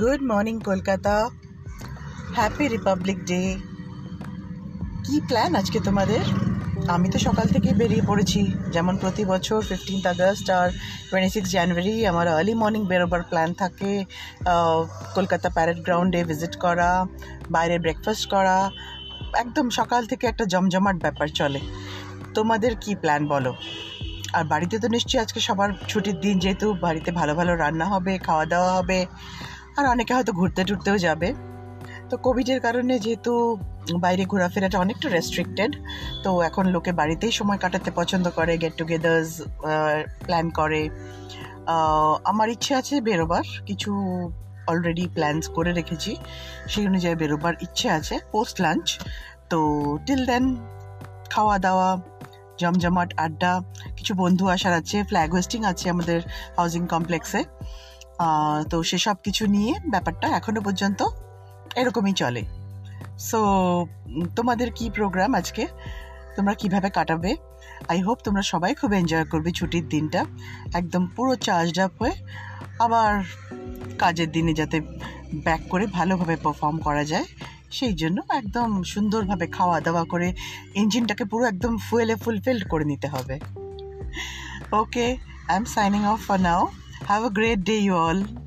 Good morning Kolkata happy republic day কি plan আজকে তোমাদের? আমি তো সকাল থেকে বেরিয়ে পড়েছি। যেমন প্রতি বছর ফিফটিন্থ আগস্ট আর টোয়েন্টি সিক্স জানুয়ারি আমার আর্লি মর্নিং বেরোবার প্ল্যান থাকে। কলকাতা প্যারেড গ্রাউন্ডে ভিজিট করা, বাইরে ব্রেকফাস্ট করা। একদম সকাল থেকে একটা জমজমাট ব্যাপার চলে। তোমাদের কি প্ল্যান বলো? আর বাড়িতে তো নিশ্চয়ই আজকে সবার ছুটির দিন, যেহেতু বাড়িতে ভালো ভালো রান্না হবে, খাওয়া দাওয়া হবে। আর অনেকে হয়তো ঘুরতে টুরতেও যাবে। তো কোভিডের কারণে যেহেতু বাইরে ঘোরাফেরাটা অনেকটা রেস্ট্রিক্টেড তো এখন লোকে বাড়িতেই সময় কাটাতে পছন্দ করে গেট টুগেদার্স প্ল্যান করে। আমার ইচ্ছে আছে বেরোবার, কিছু অলরেডি প্ল্যানস করে রেখেছি। সেই অনুযায়ী বেরোবার ইচ্ছে আছে পোস্ট লাঞ্চ তো টিল দেন খাওয়া দাওয়া জমজমাট, আড্ডা, কিছু বন্ধু আসার আছে ফ্ল্যাগ হোয়েস্টিং আছে আমাদের হাউজিং কমপ্লেক্সে তো সেসব কিছু নিয়ে ব্যাপারটা এখনও পর্যন্ত এরকমই চলে। সো তোমাদের কি প্রোগ্রাম আজকে? তোমরা কীভাবে কাটাবে? আই হোপ তোমরা সবাই খুব এনজয় করবে ছুটির দিনটা। একদম পুরো চার্জড আপ হয়ে আবার কাজের দিনে যাতে ব্যাক করে ভালোভাবে পারফর্ম করা যায়, সেই জন্য একদম সুন্দরভাবে খাওয়া দাওয়া করে ইঞ্জিনটাকে পুরো একদম ফুয়েলে ফুলফিলড করে নিতে হবে। Okay I am signing off for now Have a great day, you all.